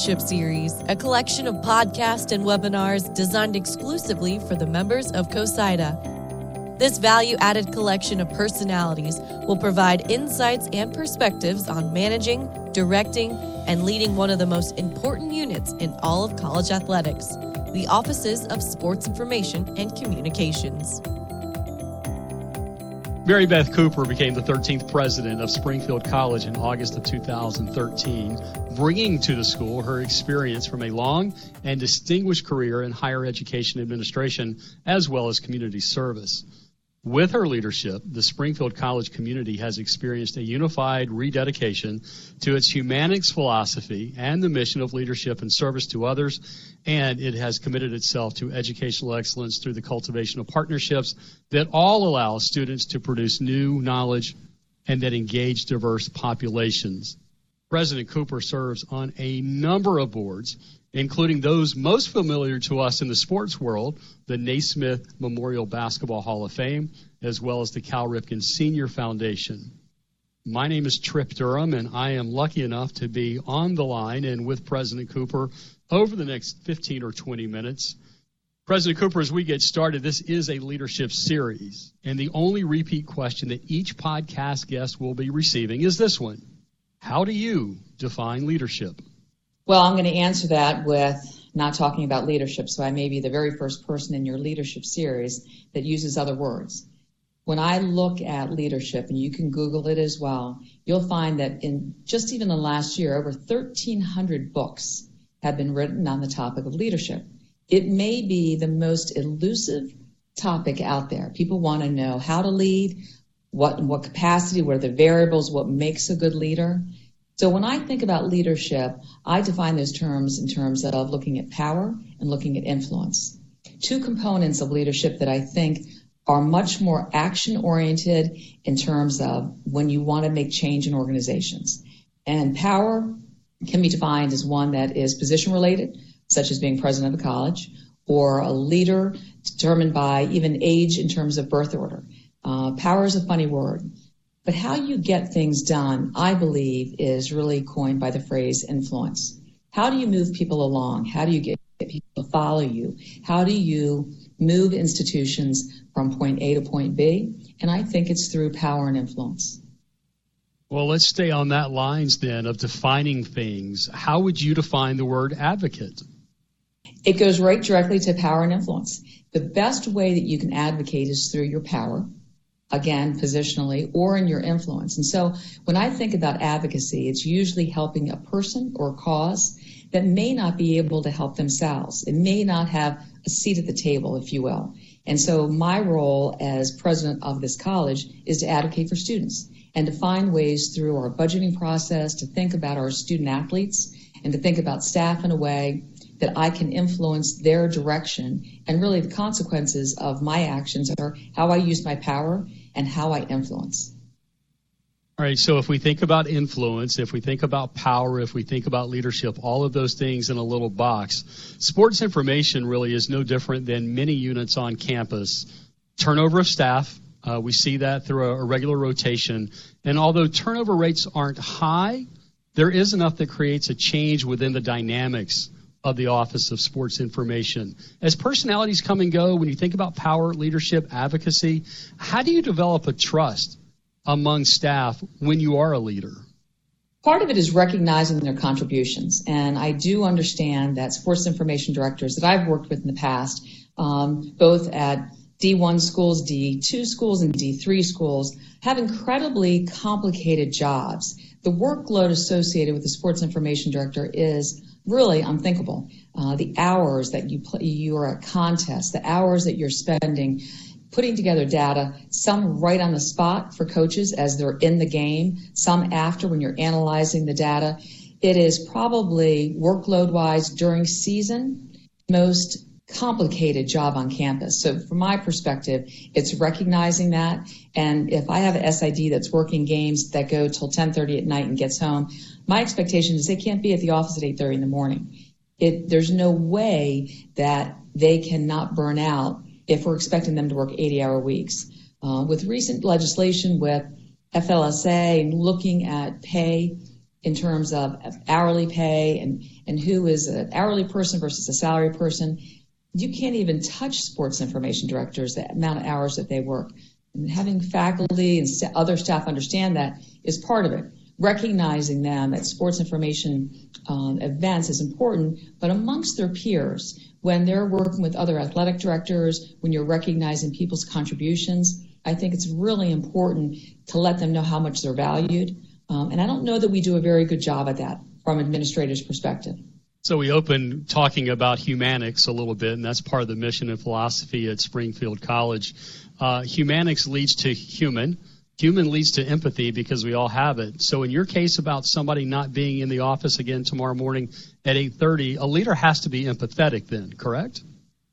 Series, a collection of podcasts and webinars designed exclusively for the members of COSIDA. This value added collection of personalities will provide insights and perspectives on managing, directing, and leading one of the most important units in all of college athletics the offices of sports information and communications. Mary Beth Cooper became the 13th president of Springfield College in August of 2013, bringing to the school her experience from a long and distinguished career in higher education administration as well as community service. With her leadership, the Springfield College community has experienced a unified rededication to its humanics philosophy and the mission of leadership and service to others, and it has committed itself to educational excellence through the cultivation of partnerships that all allow students to produce new knowledge and that engage diverse populations. President Cooper serves on a number of boards, including those most familiar to us in the sports world, the Naismith Memorial Basketball Hall of Fame, as well as the Cal Ripken Senior Foundation. My name is Trip Durham, and I am lucky enough to be on the line and with President Cooper over the next 15 or 20 minutes. President Cooper, as we get started, this is a leadership series, and the only repeat question that each podcast guest will be receiving is this one How do you define leadership? Well, I'm going to answer that with not talking about leadership, so I may be the very first person in your leadership series that uses other words. When I look at leadership, and you can Google it as well, you'll find that in just even the last year, over 1,300 books have been written on the topic of leadership. It may be the most elusive topic out there. People want to know how to lead, what what capacity, what are the variables, what makes a good leader. So when I think about leadership, I define those terms in terms of looking at power and looking at influence. Two components of leadership that I think are much more action oriented in terms of when you want to make change in organizations. And power can be defined as one that is position related, such as being president of the college, or a leader determined by even age in terms of birth order. Uh, power is a funny word. But how you get things done, I believe, is really coined by the phrase influence. How do you move people along? How do you get people to follow you? How do you move institutions from point A to point B? And I think it's through power and influence. Well, let's stay on that lines then of defining things. How would you define the word advocate? It goes right directly to power and influence. The best way that you can advocate is through your power again, positionally or in your influence. And so when I think about advocacy, it's usually helping a person or cause that may not be able to help themselves. It may not have a seat at the table, if you will. And so my role as president of this college is to advocate for students and to find ways through our budgeting process to think about our student athletes and to think about staff in a way that I can influence their direction and really the consequences of my actions are how I use my power and how I influence. All right, so if we think about influence, if we think about power, if we think about leadership, all of those things in a little box, sports information really is no different than many units on campus. Turnover of staff, uh, we see that through a, a regular rotation. And although turnover rates aren't high, there is enough that creates a change within the dynamics of the Office of Sports Information. As personalities come and go, when you think about power, leadership, advocacy, how do you develop a trust among staff when you are a leader? Part of it is recognizing their contributions. And I do understand that sports information directors that I've worked with in the past, um, both at D1 schools, D2 schools, and D3 schools, have incredibly complicated jobs. The workload associated with the sports information director is really unthinkable. Uh, the hours that you play, you are at contests, the hours that you're spending putting together data, some right on the spot for coaches as they're in the game, some after when you're analyzing the data. It is probably workload wise during season most complicated job on campus. So from my perspective, it's recognizing that. And if I have an SID that's working games that go till 1030 at night and gets home, my expectation is they can't be at the office at 8:30 in the morning. It, there's no way that they cannot burn out if we're expecting them to work 80-hour weeks. Uh, with recent legislation with FLSA and looking at pay in terms of hourly pay and, and who is an hourly person versus a salary person. You can't even touch sports information directors, the amount of hours that they work. And having faculty and other staff understand that is part of it. Recognizing them at sports information um, events is important, but amongst their peers, when they're working with other athletic directors, when you're recognizing people's contributions, I think it's really important to let them know how much they're valued. Um, and I don't know that we do a very good job at that from administrators' perspective. So we opened talking about humanics a little bit, and that's part of the mission and philosophy at Springfield College. Uh, humanics leads to human. Human leads to empathy because we all have it. So in your case about somebody not being in the office again tomorrow morning at 8:30, a leader has to be empathetic then, correct?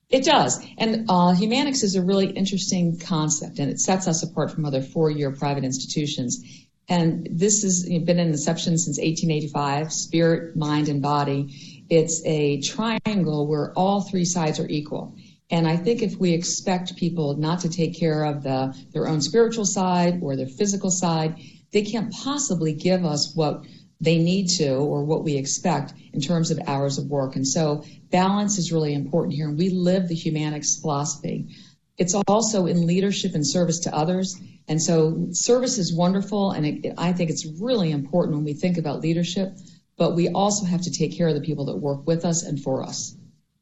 It does. And uh, humanics is a really interesting concept, and it sets us apart from other four-year private institutions. And this has been an inception since 1885, spirit, mind, and body. It's a triangle where all three sides are equal. And I think if we expect people not to take care of the, their own spiritual side or their physical side, they can't possibly give us what they need to or what we expect in terms of hours of work. And so balance is really important here. And we live the humanics philosophy. It's also in leadership and service to others. And so service is wonderful. And it, I think it's really important when we think about leadership, but we also have to take care of the people that work with us and for us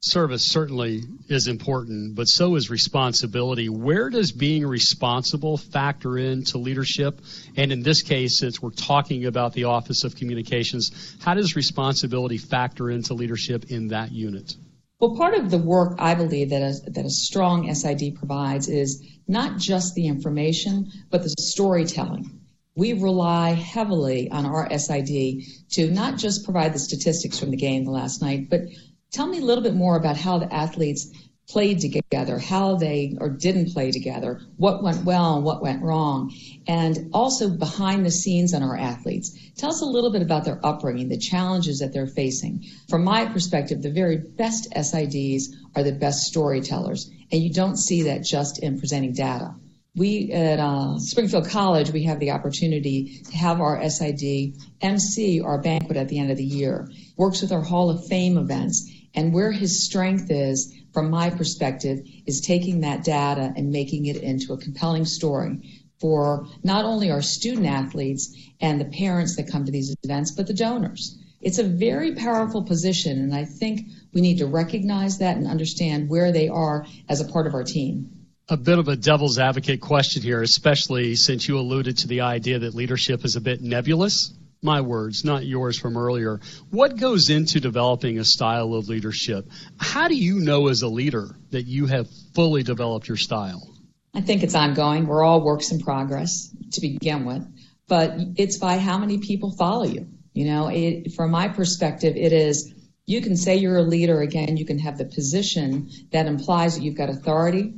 service certainly is important, but so is responsibility. Where does being responsible factor into leadership? And in this case, since we're talking about the Office of Communications, how does responsibility factor into leadership in that unit? Well, part of the work I believe that a, that a strong SID provides is not just the information, but the storytelling. We rely heavily on our SID to not just provide the statistics from the game the last night, but Tell me a little bit more about how the athletes played together, how they or didn't play together, what went well and what went wrong, and also behind the scenes on our athletes. Tell us a little bit about their upbringing, the challenges that they're facing. From my perspective, the very best SIDs are the best storytellers, and you don't see that just in presenting data. We at uh, Springfield College, we have the opportunity to have our SID MC our banquet at the end of the year. Works with our Hall of Fame events and where his strength is, from my perspective, is taking that data and making it into a compelling story for not only our student athletes and the parents that come to these events, but the donors. It's a very powerful position, and I think we need to recognize that and understand where they are as a part of our team. A bit of a devil's advocate question here, especially since you alluded to the idea that leadership is a bit nebulous my words, not yours from earlier. What goes into developing a style of leadership? How do you know as a leader that you have fully developed your style? I think it's ongoing. We're all works in progress to begin with, but it's by how many people follow you. You know, it, from my perspective, it is you can say you're a leader again, you can have the position that implies that you've got authority,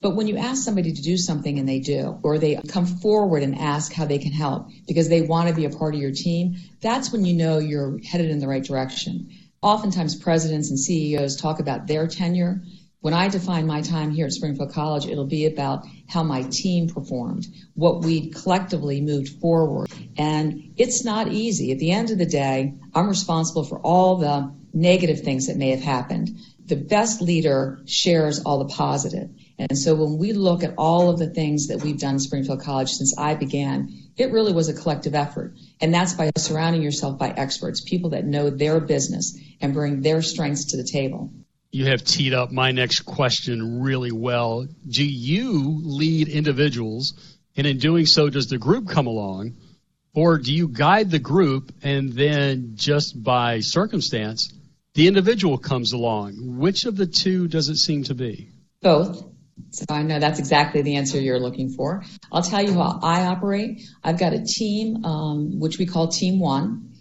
but when you ask somebody to do something and they do, or they come forward and ask how they can help because they want to be a part of your team, that's when you know you're headed in the right direction. Oftentimes presidents and CEOs talk about their tenure. When I define my time here at Springfield College, it'll be about how my team performed, what we collectively moved forward. And it's not easy. At the end of the day, I'm responsible for all the negative things that may have happened. The best leader shares all the positive. And so when we look at all of the things that we've done at Springfield College since I began, it really was a collective effort. And that's by surrounding yourself by experts, people that know their business and bring their strengths to the table. You have teed up my next question really well. Do you lead individuals? And in doing so, does the group come along? Or do you guide the group and then just by circumstance, the individual comes along? Which of the two does it seem to be? Both. So I know that's exactly the answer you're looking for. I'll tell you how I operate. I've got a team, um, which we call Team One.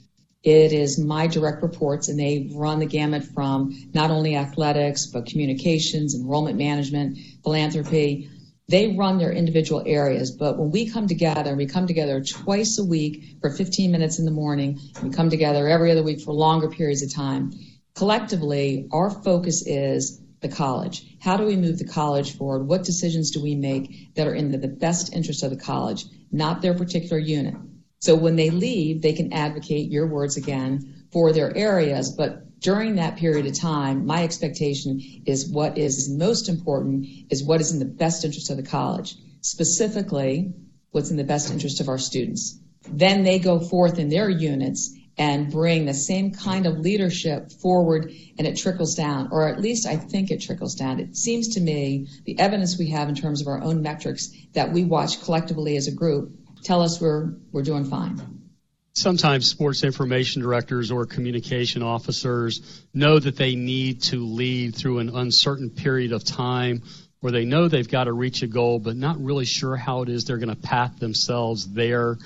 It is my direct reports, and they run the gamut from not only athletics, but communications, enrollment management, philanthropy. They run their individual areas, but when we come together, we come together twice a week for 15 minutes in the morning. We come together every other week for longer periods of time. Collectively, our focus is the college? How do we move the college forward? What decisions do we make that are in the best interest of the college, not their particular unit? So when they leave, they can advocate your words again for their areas, but during that period of time, my expectation is what is most important is what is in the best interest of the college, specifically what's in the best interest of our students. Then they go forth in their units and bring the same kind of leadership forward and it trickles down, or at least I think it trickles down. It seems to me the evidence we have in terms of our own metrics that we watch collectively as a group tell us we're, we're doing fine. Sometimes sports information directors or communication officers know that they need to lead through an uncertain period of time where they know they've got to reach a goal, but not really sure how it is they're going to path themselves there.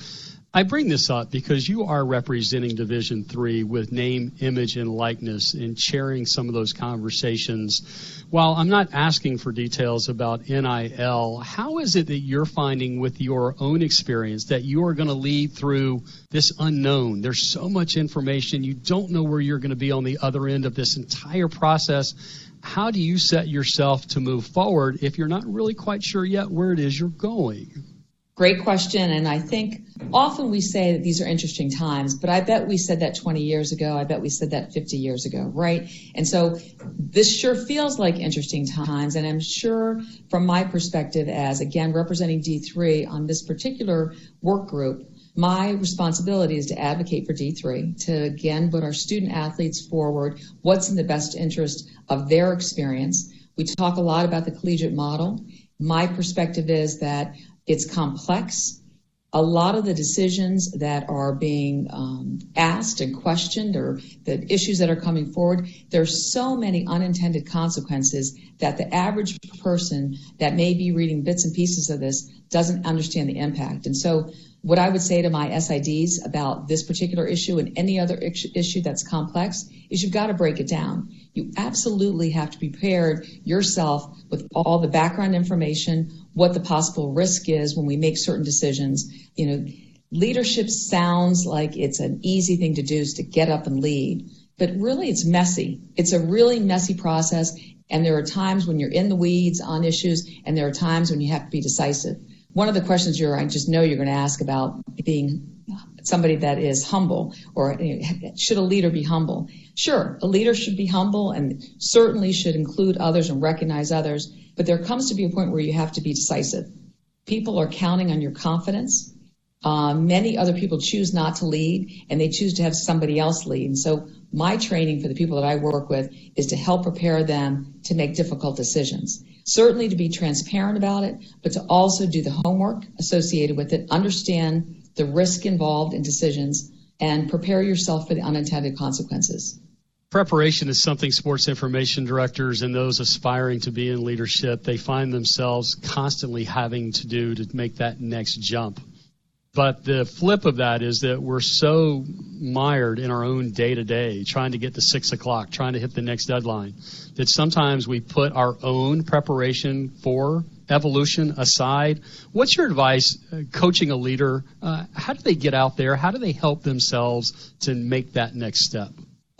I bring this up because you are representing Division Three with name, image, and likeness and chairing some of those conversations. While I'm not asking for details about NIL, how is it that you're finding with your own experience that you are going to lead through this unknown? There's so much information. You don't know where you're going to be on the other end of this entire process. How do you set yourself to move forward if you're not really quite sure yet where it is you're going? Great question. And I think often we say that these are interesting times, but I bet we said that 20 years ago. I bet we said that 50 years ago, right? And so this sure feels like interesting times. And I'm sure from my perspective as again representing D3 on this particular work group, my responsibility is to advocate for D3, to again put our student athletes forward, what's in the best interest of their experience. We talk a lot about the collegiate model. My perspective is that it's complex. A lot of the decisions that are being um, asked and questioned or the issues that are coming forward, there's so many unintended consequences that the average person that may be reading bits and pieces of this doesn't understand the impact. And so what I would say to my SIDs about this particular issue and any other issue that's complex is you've got to break it down. You absolutely have to prepare yourself with all the background information, what the possible risk is when we make certain decisions. You know, leadership sounds like it's an easy thing to do is to get up and lead, but really it's messy. It's a really messy process. And there are times when you're in the weeds on issues and there are times when you have to be decisive. One of the questions you're, I just know you're going to ask about being somebody that is humble or should a leader be humble? Sure, a leader should be humble and certainly should include others and recognize others. But there comes to be a point where you have to be decisive. People are counting on your confidence. Uh, many other people choose not to lead and they choose to have somebody else lead. And so my training for the people that I work with is to help prepare them to make difficult decisions. Certainly to be transparent about it, but to also do the homework associated with it, understand the risk involved in decisions, and prepare yourself for the unintended consequences. Preparation is something sports information directors and those aspiring to be in leadership, they find themselves constantly having to do to make that next jump. But the flip of that is that we're so mired in our own day to day, trying to get to six o'clock, trying to hit the next deadline, that sometimes we put our own preparation for evolution aside. What's your advice uh, coaching a leader? Uh, how do they get out there? How do they help themselves to make that next step?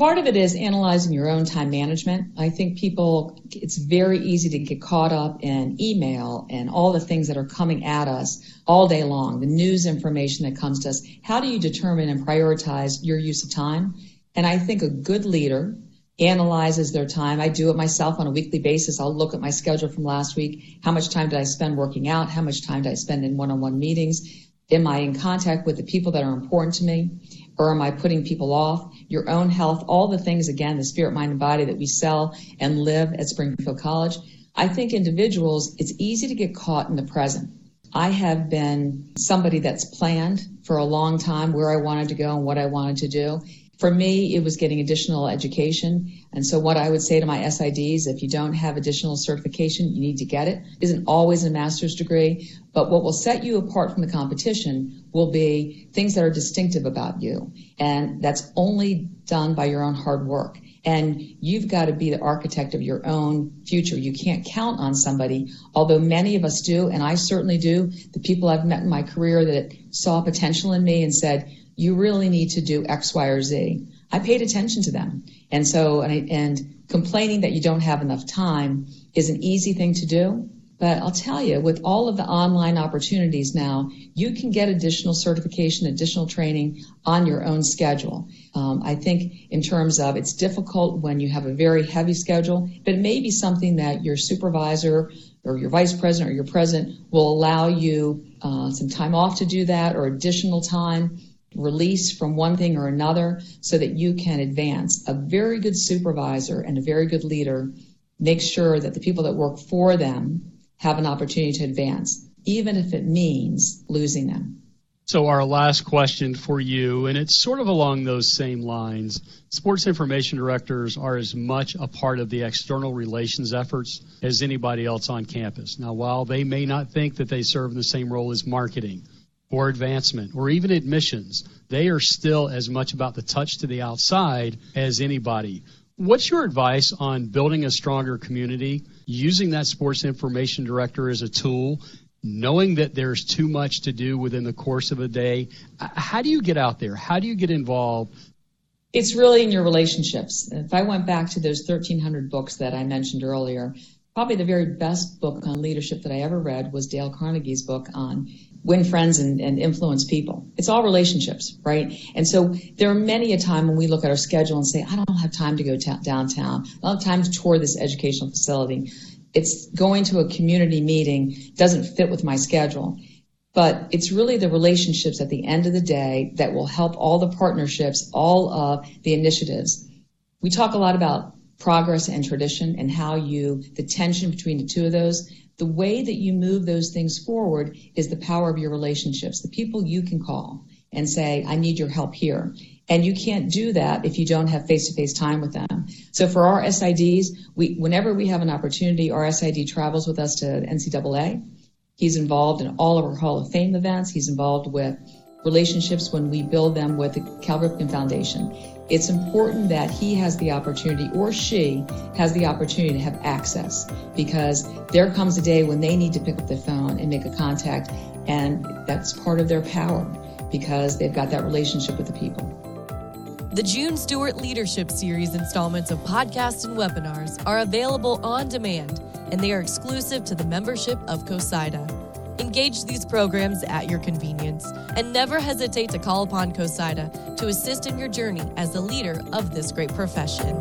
Part of it is analyzing your own time management. I think people, it's very easy to get caught up in email and all the things that are coming at us all day long, the news information that comes to us. How do you determine and prioritize your use of time? And I think a good leader analyzes their time. I do it myself on a weekly basis. I'll look at my schedule from last week. How much time did I spend working out? How much time did I spend in one-on-one meetings? Am I in contact with the people that are important to me? Or am I putting people off? Your own health, all the things, again, the spirit, mind, and body that we sell and live at Springfield College. I think individuals, it's easy to get caught in the present. I have been somebody that's planned for a long time where I wanted to go and what I wanted to do. For me, it was getting additional education. And so what I would say to my SIDs, if you don't have additional certification, you need to get it. isn't always a master's degree, but what will set you apart from the competition will be things that are distinctive about you. And that's only done by your own hard work. And you've got to be the architect of your own future. You can't count on somebody, although many of us do, and I certainly do. The people I've met in my career that saw potential in me and said, you really need to do X, Y, or Z. I paid attention to them. And so, and, and complaining that you don't have enough time is an easy thing to do, But I'll tell you, with all of the online opportunities now, you can get additional certification, additional training on your own schedule. Um, I think in terms of it's difficult when you have a very heavy schedule, but it may be something that your supervisor or your vice president or your president will allow you uh, some time off to do that or additional time release from one thing or another so that you can advance. A very good supervisor and a very good leader makes sure that the people that work for them have an opportunity to advance, even if it means losing them. So, our last question for you, and it's sort of along those same lines. Sports information directors are as much a part of the external relations efforts as anybody else on campus. Now, while they may not think that they serve in the same role as marketing or advancement or even admissions, they are still as much about the touch to the outside as anybody. What's your advice on building a stronger community, using that sports information director as a tool, knowing that there's too much to do within the course of a day? How do you get out there? How do you get involved? It's really in your relationships. If I went back to those 1,300 books that I mentioned earlier, probably the very best book on leadership that I ever read was Dale Carnegie's book on win friends and, and, influence people. It's all relationships, right? And so there are many a time when we look at our schedule and say, I don't have time to go ta- downtown. I don't have time to tour this educational facility. It's going to a community meeting doesn't fit with my schedule. But it's really the relationships at the end of the day that will help all the partnerships, all of the initiatives. We talk a lot about progress and tradition and how you, the tension between the two of those the way that you move those things forward is the power of your relationships, the people you can call and say, I need your help here. And you can't do that if you don't have face-to-face time with them. So for our SIDs, we, whenever we have an opportunity, our SID travels with us to NCAA. He's involved in all of our Hall of Fame events. He's involved with relationships when we build them with the Cal Ripken Foundation. It's important that he has the opportunity or she has the opportunity to have access because there comes a day when they need to pick up the phone and make a contact and that's part of their power because they've got that relationship with the people. The June Stewart Leadership Series installments of podcasts and webinars are available on demand and they are exclusive to the membership of COSIDA. Engage these programs at your convenience and never hesitate to call upon COSIDA to assist in your journey as the leader of this great profession.